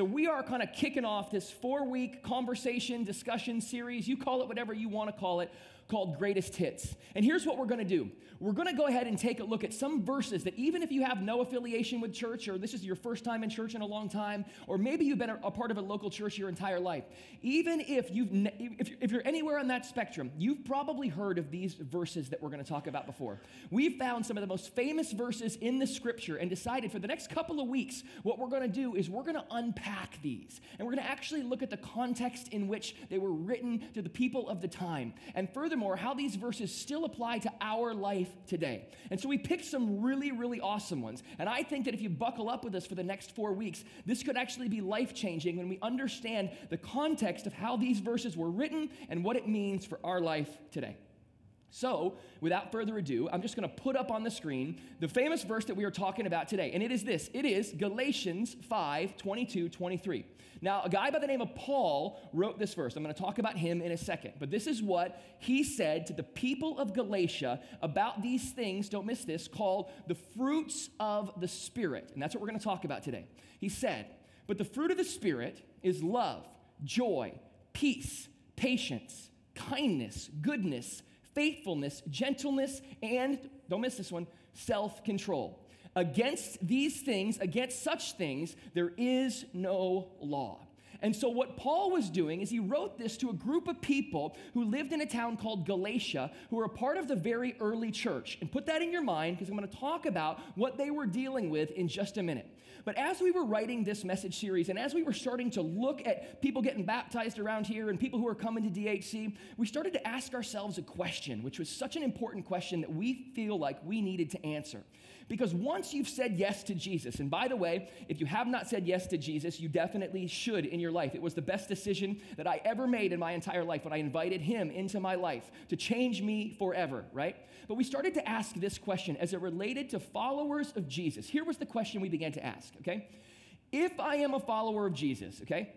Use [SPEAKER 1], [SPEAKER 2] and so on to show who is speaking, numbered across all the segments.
[SPEAKER 1] So, we are kind of kicking off this four week conversation, discussion series. You call it whatever you want to call it, called Greatest Hits. And here's what we're going to do we're going to go ahead and take a look at some verses that, even if you have no affiliation with church, or this is your first time in church in a long time, or maybe you've been a part of a local church your entire life, even if, you've, if you're anywhere on that spectrum, you've probably heard of these verses that we're going to talk about before. We've found some of the most famous verses in the scripture and decided for the next couple of weeks, what we're going to do is we're going to unpack these. And we're going to actually look at the context in which they were written to the people of the time. And furthermore, furthermore, how these verses still apply to our life today. And so we picked some really, really awesome ones. And I think that if you buckle up with us for the next four weeks, this could actually be life changing when we understand the context of how these verses were written and what it means for our life today. So, without further ado, I'm just going to put up on the screen the famous verse that we are talking about today. And it is this it is Galatians 5 22, 23. Now, a guy by the name of Paul wrote this verse. I'm going to talk about him in a second. But this is what he said to the people of Galatia about these things, don't miss this, called the fruits of the Spirit. And that's what we're going to talk about today. He said, But the fruit of the Spirit is love, joy, peace, patience, kindness, goodness faithfulness, gentleness, and, don't miss this one, self control. Against these things, against such things, there is no law. And so, what Paul was doing is he wrote this to a group of people who lived in a town called Galatia, who were a part of the very early church. And put that in your mind because I'm going to talk about what they were dealing with in just a minute. But as we were writing this message series, and as we were starting to look at people getting baptized around here and people who are coming to DHC, we started to ask ourselves a question, which was such an important question that we feel like we needed to answer. Because once you've said yes to Jesus, and by the way, if you have not said yes to Jesus, you definitely should in your life. It was the best decision that I ever made in my entire life when I invited him into my life to change me forever, right? But we started to ask this question as it related to followers of Jesus. Here was the question we began to ask, okay? If I am a follower of Jesus, okay,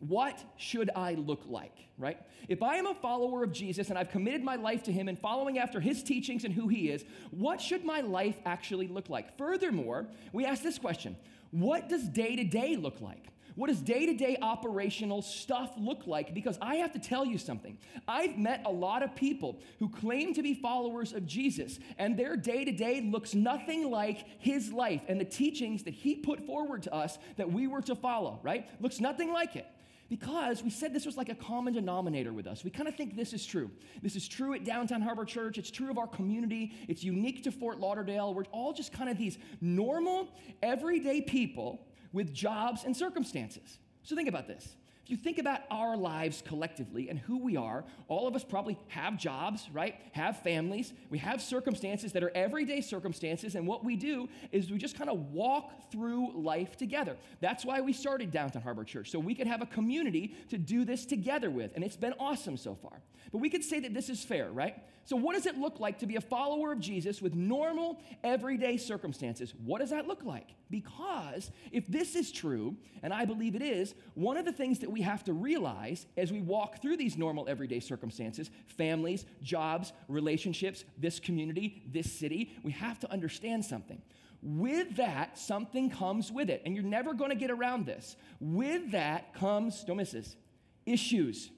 [SPEAKER 1] what should I look like, right? If I am a follower of Jesus and I've committed my life to him and following after his teachings and who he is, what should my life actually look like? Furthermore, we ask this question What does day to day look like? What does day to day operational stuff look like? Because I have to tell you something. I've met a lot of people who claim to be followers of Jesus, and their day to day looks nothing like his life and the teachings that he put forward to us that we were to follow, right? Looks nothing like it because we said this was like a common denominator with us. We kind of think this is true. This is true at Downtown Harbor Church. It's true of our community. It's unique to Fort Lauderdale. We're all just kind of these normal, everyday people with jobs and circumstances. So think about this you think about our lives collectively and who we are, all of us probably have jobs, right? Have families. We have circumstances that are everyday circumstances. And what we do is we just kind of walk through life together. That's why we started Downtown Harbor Church, so we could have a community to do this together with. And it's been awesome so far. But we could say that this is fair, right? So, what does it look like to be a follower of Jesus with normal, everyday circumstances? What does that look like? Because if this is true, and I believe it is, one of the things that we we have to realize as we walk through these normal everyday circumstances families, jobs, relationships, this community, this city we have to understand something. With that, something comes with it, and you're never going to get around this. With that comes, don't miss this, issues.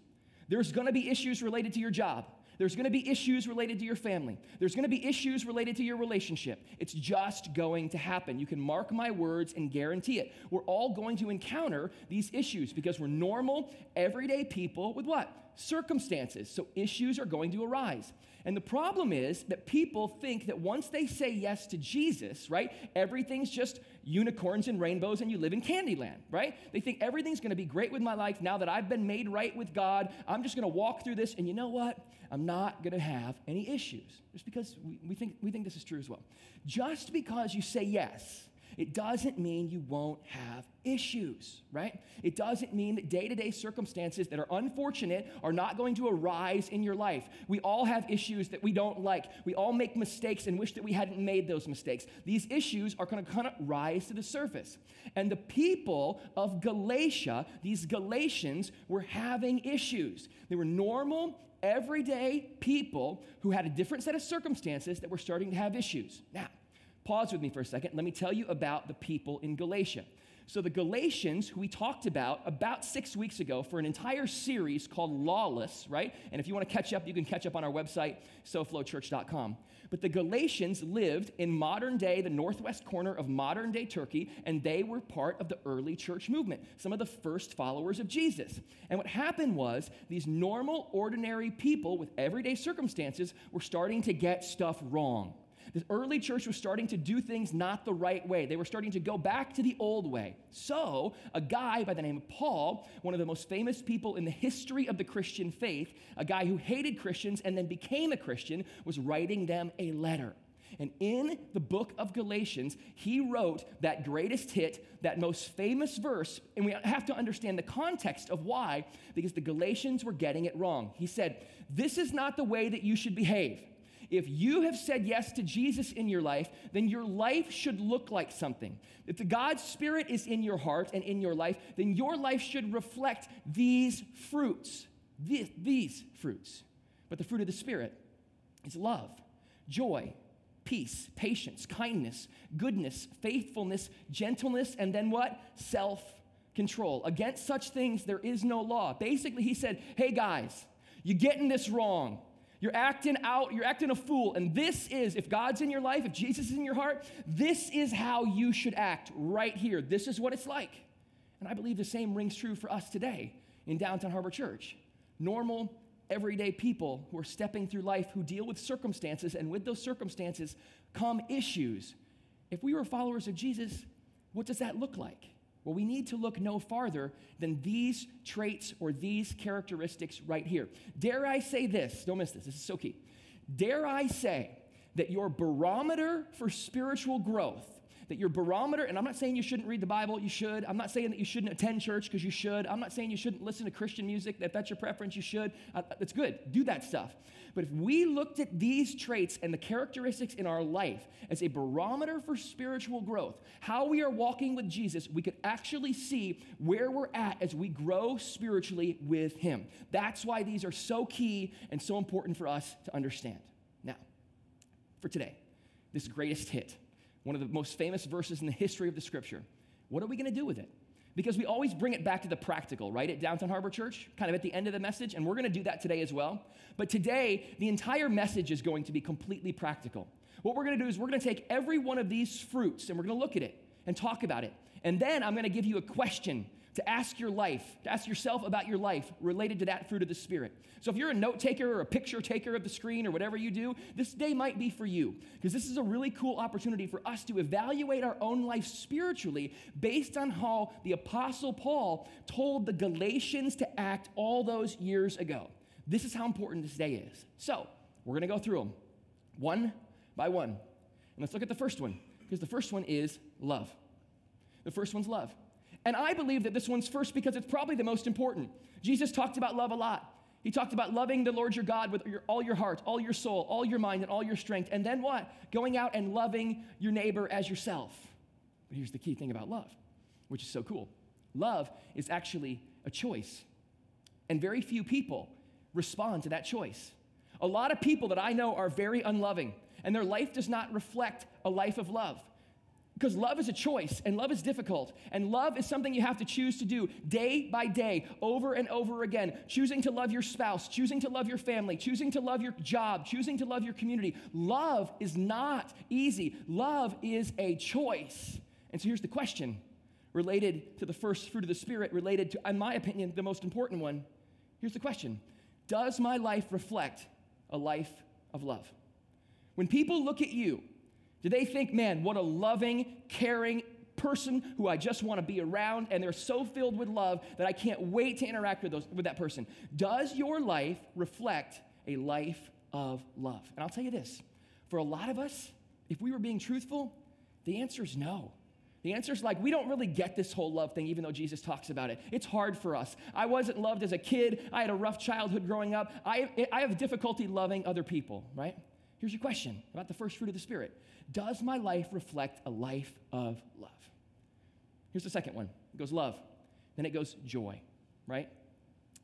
[SPEAKER 1] There's going to be issues related to your job. There's going to be issues related to your family. There's going to be issues related to your relationship. It's just going to happen. You can mark my words and guarantee it. We're all going to encounter these issues because we're normal, everyday people with what? circumstances. So issues are going to arise. And the problem is that people think that once they say yes to Jesus, right, everything's just unicorns and rainbows and you live in Candyland, right? They think everything's going to be great with my life now that I've been made right with God. I'm just going to walk through this and you know what? I'm not going to have any issues. Just because we, we, think, we think this is true as well. Just because you say yes it doesn't mean you won't have issues, right? It doesn't mean that day to day circumstances that are unfortunate are not going to arise in your life. We all have issues that we don't like. We all make mistakes and wish that we hadn't made those mistakes. These issues are going to kind of rise to the surface. And the people of Galatia, these Galatians, were having issues. They were normal, everyday people who had a different set of circumstances that were starting to have issues. Now, Pause with me for a second. Let me tell you about the people in Galatia. So, the Galatians, who we talked about about six weeks ago for an entire series called Lawless, right? And if you want to catch up, you can catch up on our website, soflowchurch.com. But the Galatians lived in modern day, the northwest corner of modern day Turkey, and they were part of the early church movement, some of the first followers of Jesus. And what happened was these normal, ordinary people with everyday circumstances were starting to get stuff wrong. The early church was starting to do things not the right way. They were starting to go back to the old way. So, a guy by the name of Paul, one of the most famous people in the history of the Christian faith, a guy who hated Christians and then became a Christian, was writing them a letter. And in the book of Galatians, he wrote that greatest hit, that most famous verse. And we have to understand the context of why, because the Galatians were getting it wrong. He said, This is not the way that you should behave. If you have said yes to Jesus in your life, then your life should look like something. If the God's Spirit is in your heart and in your life, then your life should reflect these fruits. These, these fruits. But the fruit of the Spirit is love, joy, peace, patience, kindness, goodness, faithfulness, gentleness, and then what? Self control. Against such things, there is no law. Basically, he said, Hey guys, you're getting this wrong. You're acting out, you're acting a fool. And this is, if God's in your life, if Jesus is in your heart, this is how you should act right here. This is what it's like. And I believe the same rings true for us today in Downtown Harbor Church. Normal, everyday people who are stepping through life who deal with circumstances, and with those circumstances come issues. If we were followers of Jesus, what does that look like? Well, we need to look no farther than these traits or these characteristics right here. Dare I say this? Don't miss this. This is so key. Dare I say that your barometer for spiritual growth that your barometer, and I'm not saying you shouldn't read the Bible, you should. I'm not saying that you shouldn't attend church because you should. I'm not saying you shouldn't listen to Christian music. If that's your preference, you should. Uh, good. Do that stuff. But if we looked at these traits and the characteristics in our life as a barometer for spiritual growth, how we are walking with Jesus, we could actually see where we're at as we grow spiritually with Him. That's why these are so key and so important for us to understand. Now, for today, this greatest hit one of the most famous verses in the history of the scripture. What are we going to do with it? Because we always bring it back to the practical, right? At Downtown Harbor Church, kind of at the end of the message, and we're going to do that today as well. But today, the entire message is going to be completely practical. What we're going to do is we're going to take every one of these fruits and we're going to look at it and talk about it. And then I'm going to give you a question to ask your life, to ask yourself about your life related to that fruit of the Spirit. So if you're a note taker or a picture taker of the screen or whatever you do, this day might be for you because this is a really cool opportunity for us to evaluate our own life spiritually based on how the Apostle Paul told the Galatians to act all those years ago. This is how important this day is. So we're going to go through them one by one. And let's look at the first one because the first one is love. The first one's love. And I believe that this one's first because it's probably the most important. Jesus talked about love a lot. He talked about loving the Lord your God with your, all your heart, all your soul, all your mind, and all your strength. And then what? Going out and loving your neighbor as yourself. But here's the key thing about love, which is so cool love is actually a choice. And very few people respond to that choice. A lot of people that I know are very unloving, and their life does not reflect a life of love. Because love is a choice and love is difficult. And love is something you have to choose to do day by day, over and over again. Choosing to love your spouse, choosing to love your family, choosing to love your job, choosing to love your community. Love is not easy. Love is a choice. And so here's the question related to the first fruit of the Spirit, related to, in my opinion, the most important one. Here's the question Does my life reflect a life of love? When people look at you, do they think, man, what a loving, caring person who I just want to be around, and they're so filled with love that I can't wait to interact with, those, with that person? Does your life reflect a life of love? And I'll tell you this for a lot of us, if we were being truthful, the answer is no. The answer is like, we don't really get this whole love thing, even though Jesus talks about it. It's hard for us. I wasn't loved as a kid. I had a rough childhood growing up. I, I have difficulty loving other people, right? Here's your question about the first fruit of the Spirit does my life reflect a life of love? Here's the second one it goes love, then it goes joy, right?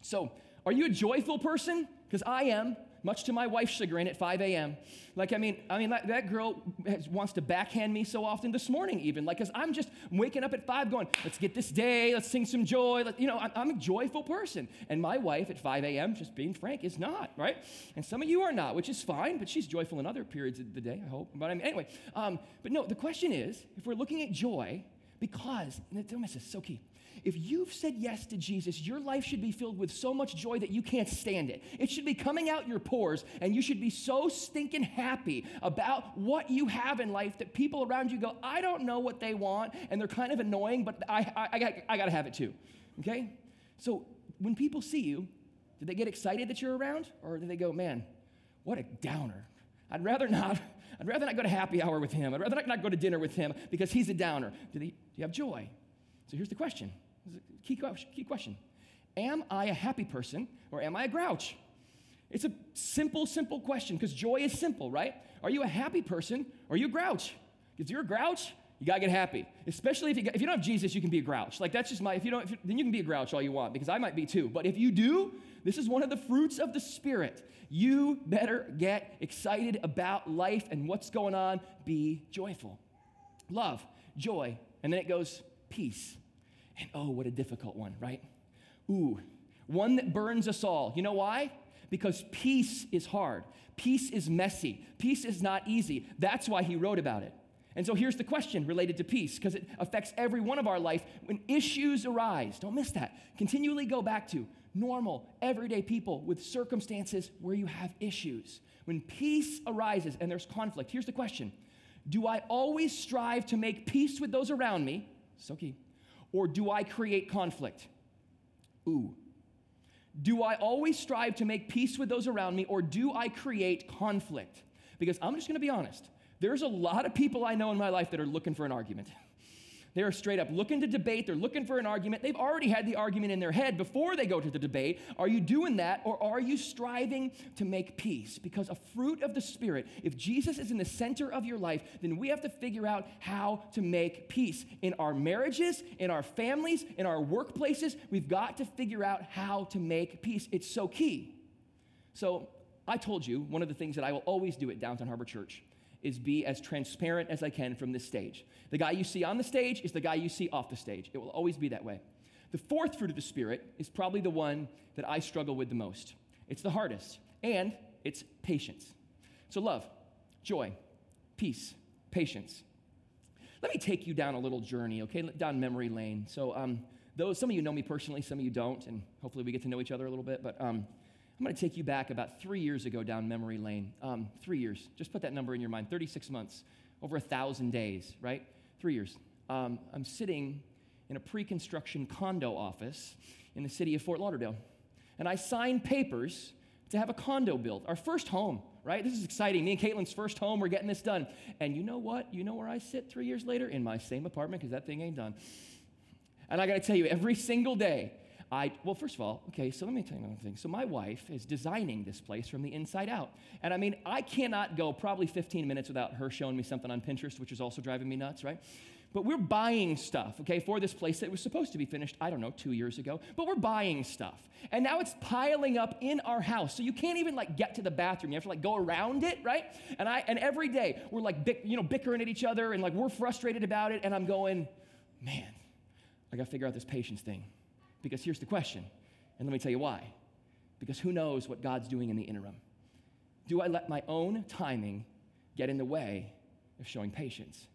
[SPEAKER 1] So, are you a joyful person? Because I am. Much to my wife's chagrin at 5 a.m. Like, I mean, I mean, that, girl has, wants to backhand me so often this morning, even. Like, because I'm just waking up at 5 going, let's get this day, let's sing some joy. Let, you know, I'm, I'm a joyful person. And my wife at 5 a.m., just being frank, is not, right? And some of you are not, which is fine, but she's joyful in other periods of the day, I hope. But I mean, anyway, um, but no, the question is if we're looking at joy, because, and don't miss this, so key if you've said yes to Jesus, your life should be filled with so much joy that you can't stand it. It should be coming out your pores, and you should be so stinking happy about what you have in life that people around you go, I don't know what they want, and they're kind of annoying, but I, I, I, got, I got to have it too. Okay? So when people see you, do they get excited that you're around, or do they go, man, what a downer? I'd rather not. I'd rather not go to happy hour with him. I'd rather not go to dinner with him because he's a downer. Do, they, do you have joy? So here's the question Key, key question Am I a happy person or am I a grouch? It's a simple, simple question because joy is simple, right? Are you a happy person or are you a grouch? If you're a grouch, you gotta get happy. Especially if you, if you don't have Jesus, you can be a grouch. Like that's just my, if you don't, if you, then you can be a grouch all you want because I might be too. But if you do, this is one of the fruits of the Spirit. You better get excited about life and what's going on. Be joyful. Love, joy, and then it goes peace. And oh, what a difficult one, right? Ooh, one that burns us all. You know why? Because peace is hard. Peace is messy. Peace is not easy. That's why he wrote about it. And so here's the question related to peace, because it affects every one of our life. When issues arise, don't miss that. Continually go back to normal, everyday people with circumstances where you have issues. When peace arises and there's conflict, here's the question Do I always strive to make peace with those around me? So key or do I create conflict? Ooh. Do I always strive to make peace with those around me, or do I create conflict? Because I'm just gonna be honest, there's a lot of people I know in my life that are looking for an argument. They're straight up looking to debate. They're looking for an argument. They've already had the argument in their head before they go to the debate. Are you doing that or are you striving to make peace? Because a fruit of the Spirit, if Jesus is in the center of your life, then we have to figure out how to make peace in our marriages, in our families, in our workplaces. We've got to figure out how to make peace. It's so key. So, I told you one of the things that I will always do at Downtown Harbor Church is be as transparent as I can from this stage. The guy you see on the stage is the guy you see off the stage. It will always be that way. The fourth fruit of the Spirit is probably the one that I struggle with the most. It's the hardest, and it's patience. So, love, joy, peace, patience. Let me take you down a little journey, okay, down memory lane. So, um, those some of you know me personally, some of you don't, and hopefully we get to know each other a little bit. But um, I'm going to take you back about three years ago down memory lane. Um, three years. Just put that number in your mind 36 months, over a thousand days, right? Three years. Um, I'm sitting in a pre construction condo office in the city of Fort Lauderdale. And I signed papers to have a condo built, our first home, right? This is exciting. Me and Caitlin's first home, we're getting this done. And you know what? You know where I sit three years later? In my same apartment, because that thing ain't done. And I got to tell you, every single day, I, well, first of all, okay, so let me tell you another thing. So, my wife is designing this place from the inside out. And I mean, I cannot go probably 15 minutes without her showing me something on Pinterest, which is also driving me nuts, right? But we're buying stuff, okay, for this place that was supposed to be finished, I don't know, two years ago. But we're buying stuff. And now it's piling up in our house. So you can't even like get to the bathroom. You have to like go around it, right? And I and every day we're like bick, you know, bickering at each other and like we're frustrated about it. And I'm going, man, I gotta figure out this patience thing. Because here's the question, and let me tell you why. Because who knows what God's doing in the interim? Do I let my own timing get in the way of showing patience?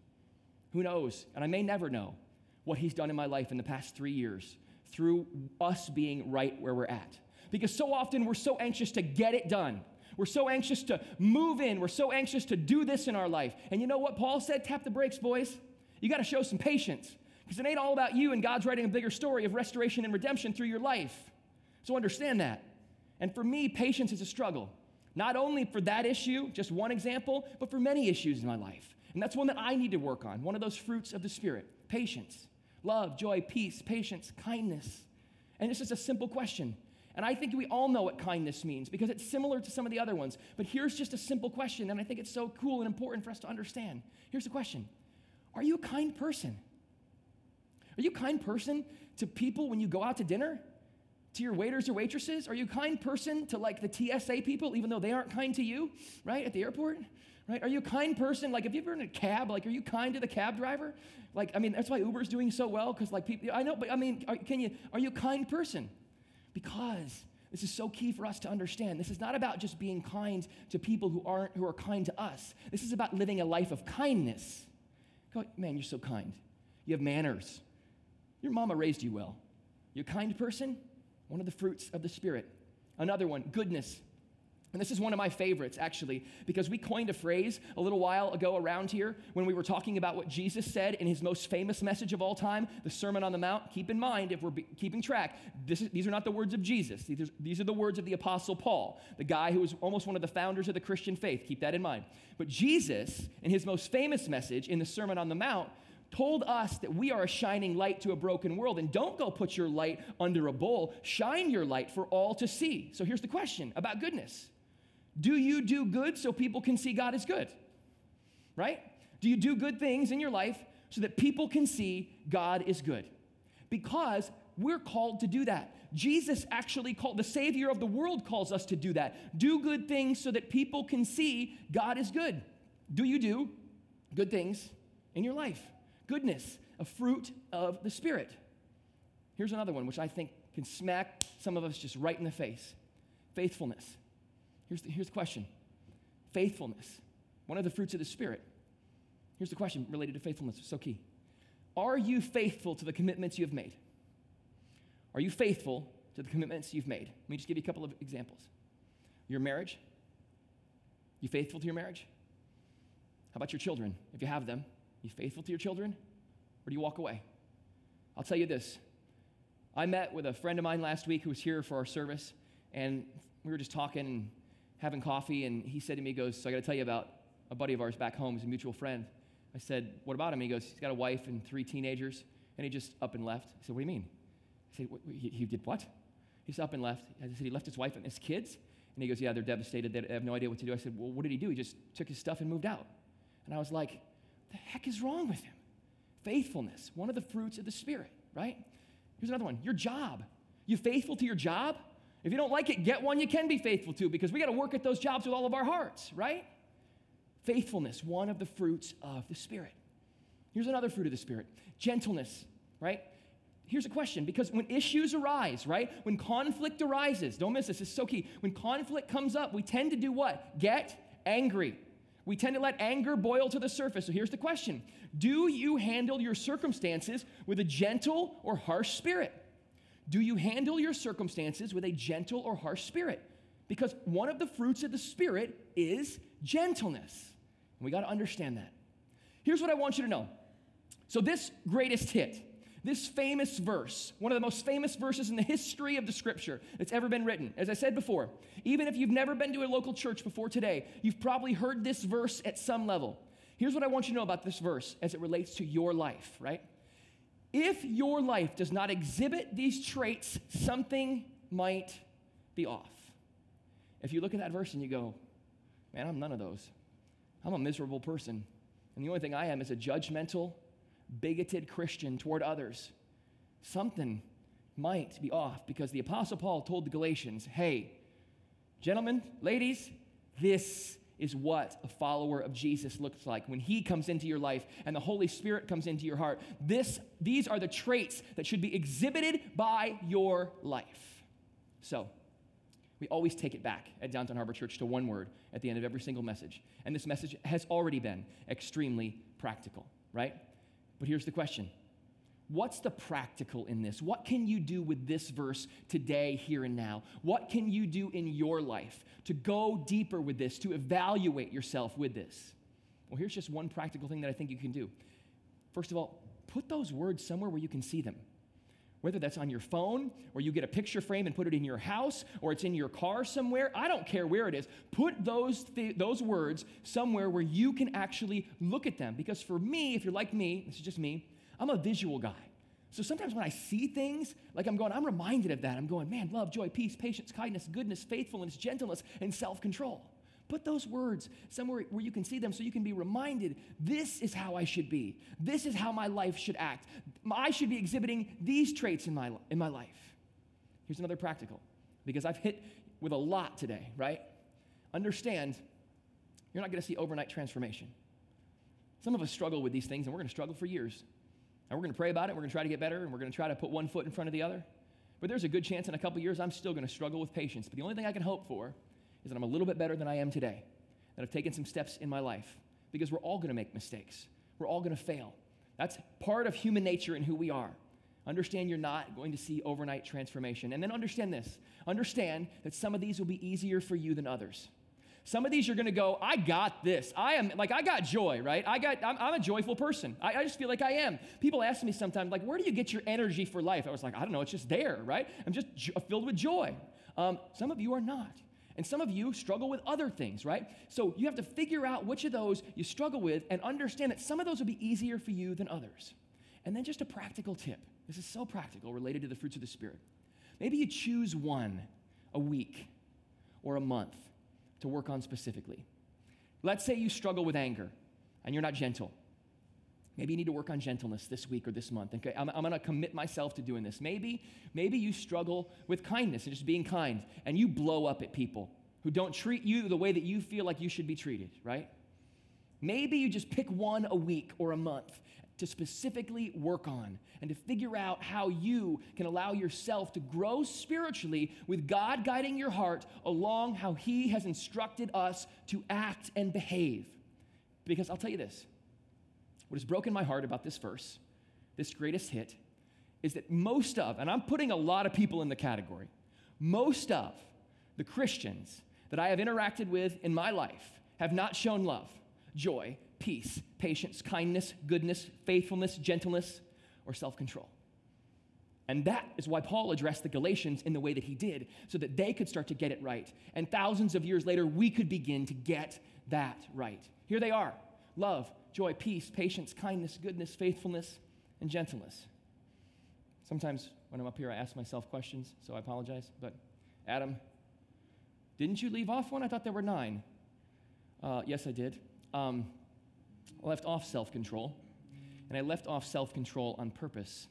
[SPEAKER 1] Who knows? And I may never know what He's done in my life in the past three years through us being right where we're at. Because so often we're so anxious to get it done. We're so anxious to move in. We're so anxious to do this in our life. And you know what Paul said? Tap the brakes, boys. You got to show some patience. Because it ain't all about you, and God's writing a bigger story of restoration and redemption through your life. So understand that. And for me, patience is a struggle. Not only for that issue, just one example, but for many issues in my life. And that's one that I need to work on, one of those fruits of the Spirit patience, love, joy, peace, patience, kindness. And it's just a simple question. And I think we all know what kindness means because it's similar to some of the other ones. But here's just a simple question, and I think it's so cool and important for us to understand. Here's the question Are you a kind person? Are you a kind person to people when you go out to dinner? to your waiters or waitresses? Are you a kind person to like the TSA people, even though they aren't kind to you, right, at the airport? Right? Are you a kind person? Like, have you ever in a cab? Like, are you kind to the cab driver? Like, I mean, that's why Uber's doing so well because, like, people. I know, but I mean, are, can you? Are you a kind person? Because this is so key for us to understand. This is not about just being kind to people who aren't who are kind to us. This is about living a life of kindness. Go, man, you're so kind. You have manners. Your mama raised you well. You're a kind person. One of the fruits of the Spirit. Another one, goodness. And this is one of my favorites, actually, because we coined a phrase a little while ago around here when we were talking about what Jesus said in his most famous message of all time, the Sermon on the Mount. Keep in mind, if we're be- keeping track, is, these are not the words of Jesus. These are, these are the words of the Apostle Paul, the guy who was almost one of the founders of the Christian faith. Keep that in mind. But Jesus, in his most famous message in the Sermon on the Mount, told us that we are a shining light to a broken world. And don't go put your light under a bowl, shine your light for all to see. So here's the question about goodness Do you do good so people can see God is good? Right? Do you do good things in your life so that people can see God is good? Because we're called to do that. Jesus actually called, the Savior of the world calls us to do that. Do good things so that people can see God is good. Do you do good things in your life? Goodness, a fruit of the Spirit. Here's another one, which I think can smack some of us just right in the face faithfulness. Here's the, here's the question faithfulness, one of the fruits of the Spirit. Here's the question related to faithfulness, so key. Are you faithful to the commitments you have made? Are you faithful to the commitments you've made? Let me just give you a couple of examples. Your marriage? You faithful to your marriage? How about your children, if you have them? You faithful to your children, or do you walk away? I'll tell you this. I met with a friend of mine last week who was here for our service, and we were just talking and having coffee, and he said to me, he goes, So I got to tell you about a buddy of ours back home, he's a mutual friend. I said, What about him? He goes, He's got a wife and three teenagers, and he just up and left. I said, What do you mean? I said, he, he did what? He's up and left. I said, He left his wife and his kids? And he goes, Yeah, they're devastated. They have no idea what to do. I said, Well, what did he do? He just took his stuff and moved out. And I was like, the heck is wrong with him? Faithfulness, one of the fruits of the Spirit, right? Here's another one your job. You faithful to your job? If you don't like it, get one you can be faithful to because we got to work at those jobs with all of our hearts, right? Faithfulness, one of the fruits of the Spirit. Here's another fruit of the Spirit gentleness, right? Here's a question because when issues arise, right? When conflict arises, don't miss this, is so key. When conflict comes up, we tend to do what? Get angry. We tend to let anger boil to the surface. So here's the question Do you handle your circumstances with a gentle or harsh spirit? Do you handle your circumstances with a gentle or harsh spirit? Because one of the fruits of the Spirit is gentleness. And we got to understand that. Here's what I want you to know. So, this greatest hit, this famous verse, one of the most famous verses in the history of the scripture that's ever been written. As I said before, even if you've never been to a local church before today, you've probably heard this verse at some level. Here's what I want you to know about this verse as it relates to your life, right? If your life does not exhibit these traits, something might be off. If you look at that verse and you go, man, I'm none of those. I'm a miserable person. And the only thing I am is a judgmental, bigoted Christian toward others, something might be off because the Apostle Paul told the Galatians, hey, gentlemen, ladies, this is what a follower of Jesus looks like when he comes into your life and the Holy Spirit comes into your heart. This, these are the traits that should be exhibited by your life. So, we always take it back at Downtown Harbor Church to one word at the end of every single message. And this message has already been extremely practical, right? But here's the question What's the practical in this? What can you do with this verse today, here and now? What can you do in your life to go deeper with this, to evaluate yourself with this? Well, here's just one practical thing that I think you can do. First of all, put those words somewhere where you can see them. Whether that's on your phone, or you get a picture frame and put it in your house, or it's in your car somewhere, I don't care where it is. Put those, th- those words somewhere where you can actually look at them. Because for me, if you're like me, this is just me, I'm a visual guy. So sometimes when I see things, like I'm going, I'm reminded of that. I'm going, man, love, joy, peace, patience, kindness, goodness, faithfulness, gentleness, and self control. Put those words somewhere where you can see them so you can be reminded this is how I should be. This is how my life should act. I should be exhibiting these traits in my, in my life. Here's another practical, because I've hit with a lot today, right? Understand, you're not going to see overnight transformation. Some of us struggle with these things, and we're going to struggle for years. And we're going to pray about it, we're going to try to get better, and we're going to try to put one foot in front of the other. But there's a good chance in a couple years I'm still going to struggle with patience. But the only thing I can hope for is that I'm a little bit better than I am today, that I've taken some steps in my life, because we're all going to make mistakes. We're all going to fail. That's part of human nature and who we are. Understand you're not going to see overnight transformation. And then understand this understand that some of these will be easier for you than others. Some of these you're going to go, I got this. I am like I got joy, right? I got. I'm, I'm a joyful person. I, I, just feel like I am. People ask me sometimes, like, where do you get your energy for life? I was like, I don't know. It's just there, right? I'm just filled with joy. Um, some of you are not. And some of you struggle with other things, right? So you have to figure out which of those you struggle with and understand that some of those will be easier for you than others. And then just a practical tip. This is so practical related to the fruits of the Spirit. Maybe you choose one a week or a month to work on specifically. Let's say you struggle with anger and you're not gentle. Maybe you need to work on gentleness this week or this month. Okay, I'm, I'm going to commit myself to doing this. Maybe, maybe you struggle with kindness and just being kind, and you blow up at people who don't treat you the way that you feel like you should be treated, right? Maybe you just pick one a week or a month to specifically work on and to figure out how you can allow yourself to grow spiritually with God guiding your heart along how He has instructed us to act and behave. Because I'll tell you this what has broken my heart about this verse, this greatest hit, is that most of, and I'm putting a lot of people in the category, most of the Christians that I have interacted with in my life have not shown love, joy, peace, patience, kindness, goodness, faithfulness, gentleness, or self control. And that is why Paul addressed the Galatians in the way that he did, so that they could start to get it right. And thousands of years later, we could begin to get that right. Here they are love, joy, peace, patience, kindness, goodness, faithfulness, and gentleness. Sometimes when I'm up here, I ask myself questions, so I apologize. But Adam, didn't you leave off one? I thought there were nine. Uh, yes, I did. Um, I left off self control, and I left off self control on purpose.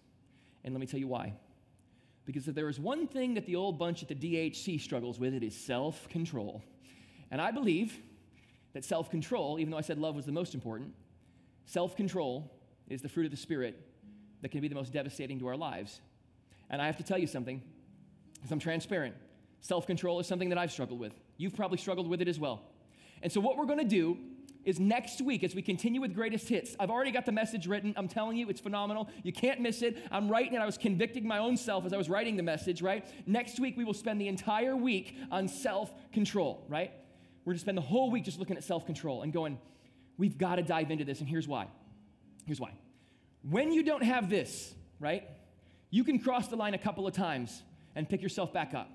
[SPEAKER 1] And let me tell you why. Because if there is one thing that the old bunch at the DHC struggles with, it is self control. And I believe that self control, even though I said love was the most important, self control is the fruit of the Spirit that can be the most devastating to our lives. And I have to tell you something, because I'm transparent. Self control is something that I've struggled with. You've probably struggled with it as well. And so, what we're going to do is next week as we continue with greatest hits. I've already got the message written. I'm telling you, it's phenomenal. You can't miss it. I'm writing it. I was convicting my own self as I was writing the message, right? Next week, we will spend the entire week on self control, right? We're going to spend the whole week just looking at self control and going, we've got to dive into this. And here's why. Here's why. When you don't have this, right, you can cross the line a couple of times and pick yourself back up.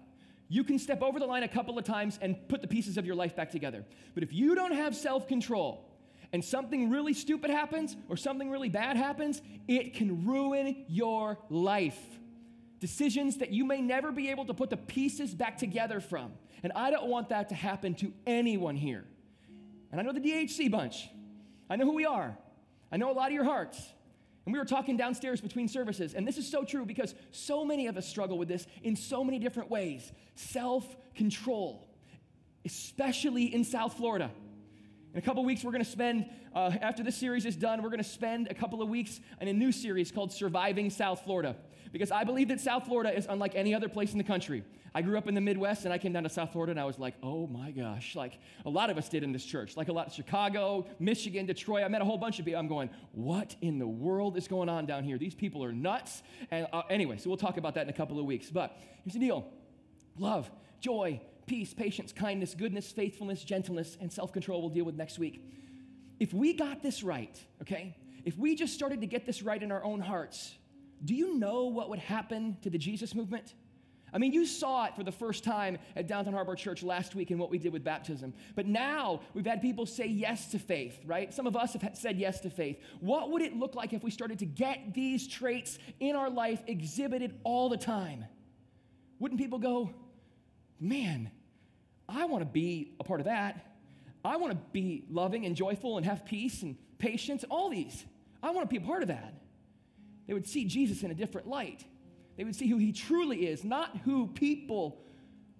[SPEAKER 1] You can step over the line a couple of times and put the pieces of your life back together. But if you don't have self control and something really stupid happens or something really bad happens, it can ruin your life. Decisions that you may never be able to put the pieces back together from. And I don't want that to happen to anyone here. And I know the DHC bunch, I know who we are, I know a lot of your hearts. And we were talking downstairs between services, and this is so true because so many of us struggle with this in so many different ways. Self control, especially in South Florida. In a couple weeks, we're going to spend, uh, after this series is done, we're going to spend a couple of weeks in a new series called Surviving South Florida. Because I believe that South Florida is unlike any other place in the country. I grew up in the Midwest and I came down to South Florida and I was like, oh my gosh, like a lot of us did in this church, like a lot of Chicago, Michigan, Detroit. I met a whole bunch of people. I'm going, what in the world is going on down here? These people are nuts. And uh, anyway, so we'll talk about that in a couple of weeks. But here's the deal love, joy, peace, patience, kindness, goodness, faithfulness, gentleness, and self control we'll deal with next week. If we got this right, okay, if we just started to get this right in our own hearts, do you know what would happen to the Jesus movement? I mean, you saw it for the first time at Downtown Harbor Church last week in what we did with baptism. But now we've had people say yes to faith, right? Some of us have said yes to faith. What would it look like if we started to get these traits in our life exhibited all the time? Wouldn't people go, man, I want to be a part of that. I want to be loving and joyful and have peace and patience, all these. I want to be a part of that. They would see Jesus in a different light. They would see who he truly is, not who people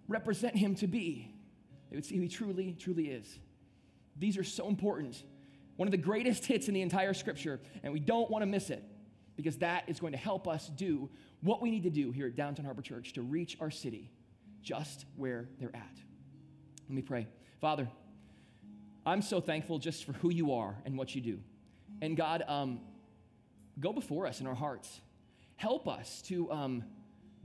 [SPEAKER 1] represent him to be. They would see who he truly, truly is. These are so important. One of the greatest hits in the entire scripture, and we don't want to miss it because that is going to help us do what we need to do here at Downtown Harbor Church to reach our city just where they're at. Let me pray. Father, I'm so thankful just for who you are and what you do. And God, um, go before us in our hearts. Help us to um,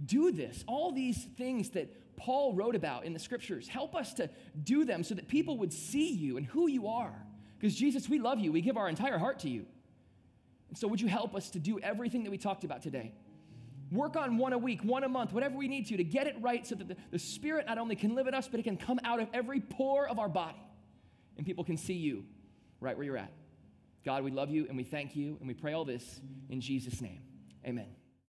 [SPEAKER 1] do this. All these things that Paul wrote about in the scriptures, help us to do them so that people would see you and who you are. Because, Jesus, we love you. We give our entire heart to you. And so, would you help us to do everything that we talked about today? Work on one a week, one a month, whatever we need to, to get it right so that the, the Spirit not only can live in us, but it can come out of every pore of our body and people can see you right where you're at. God, we love you and we thank you and we pray all this in Jesus' name. Amen.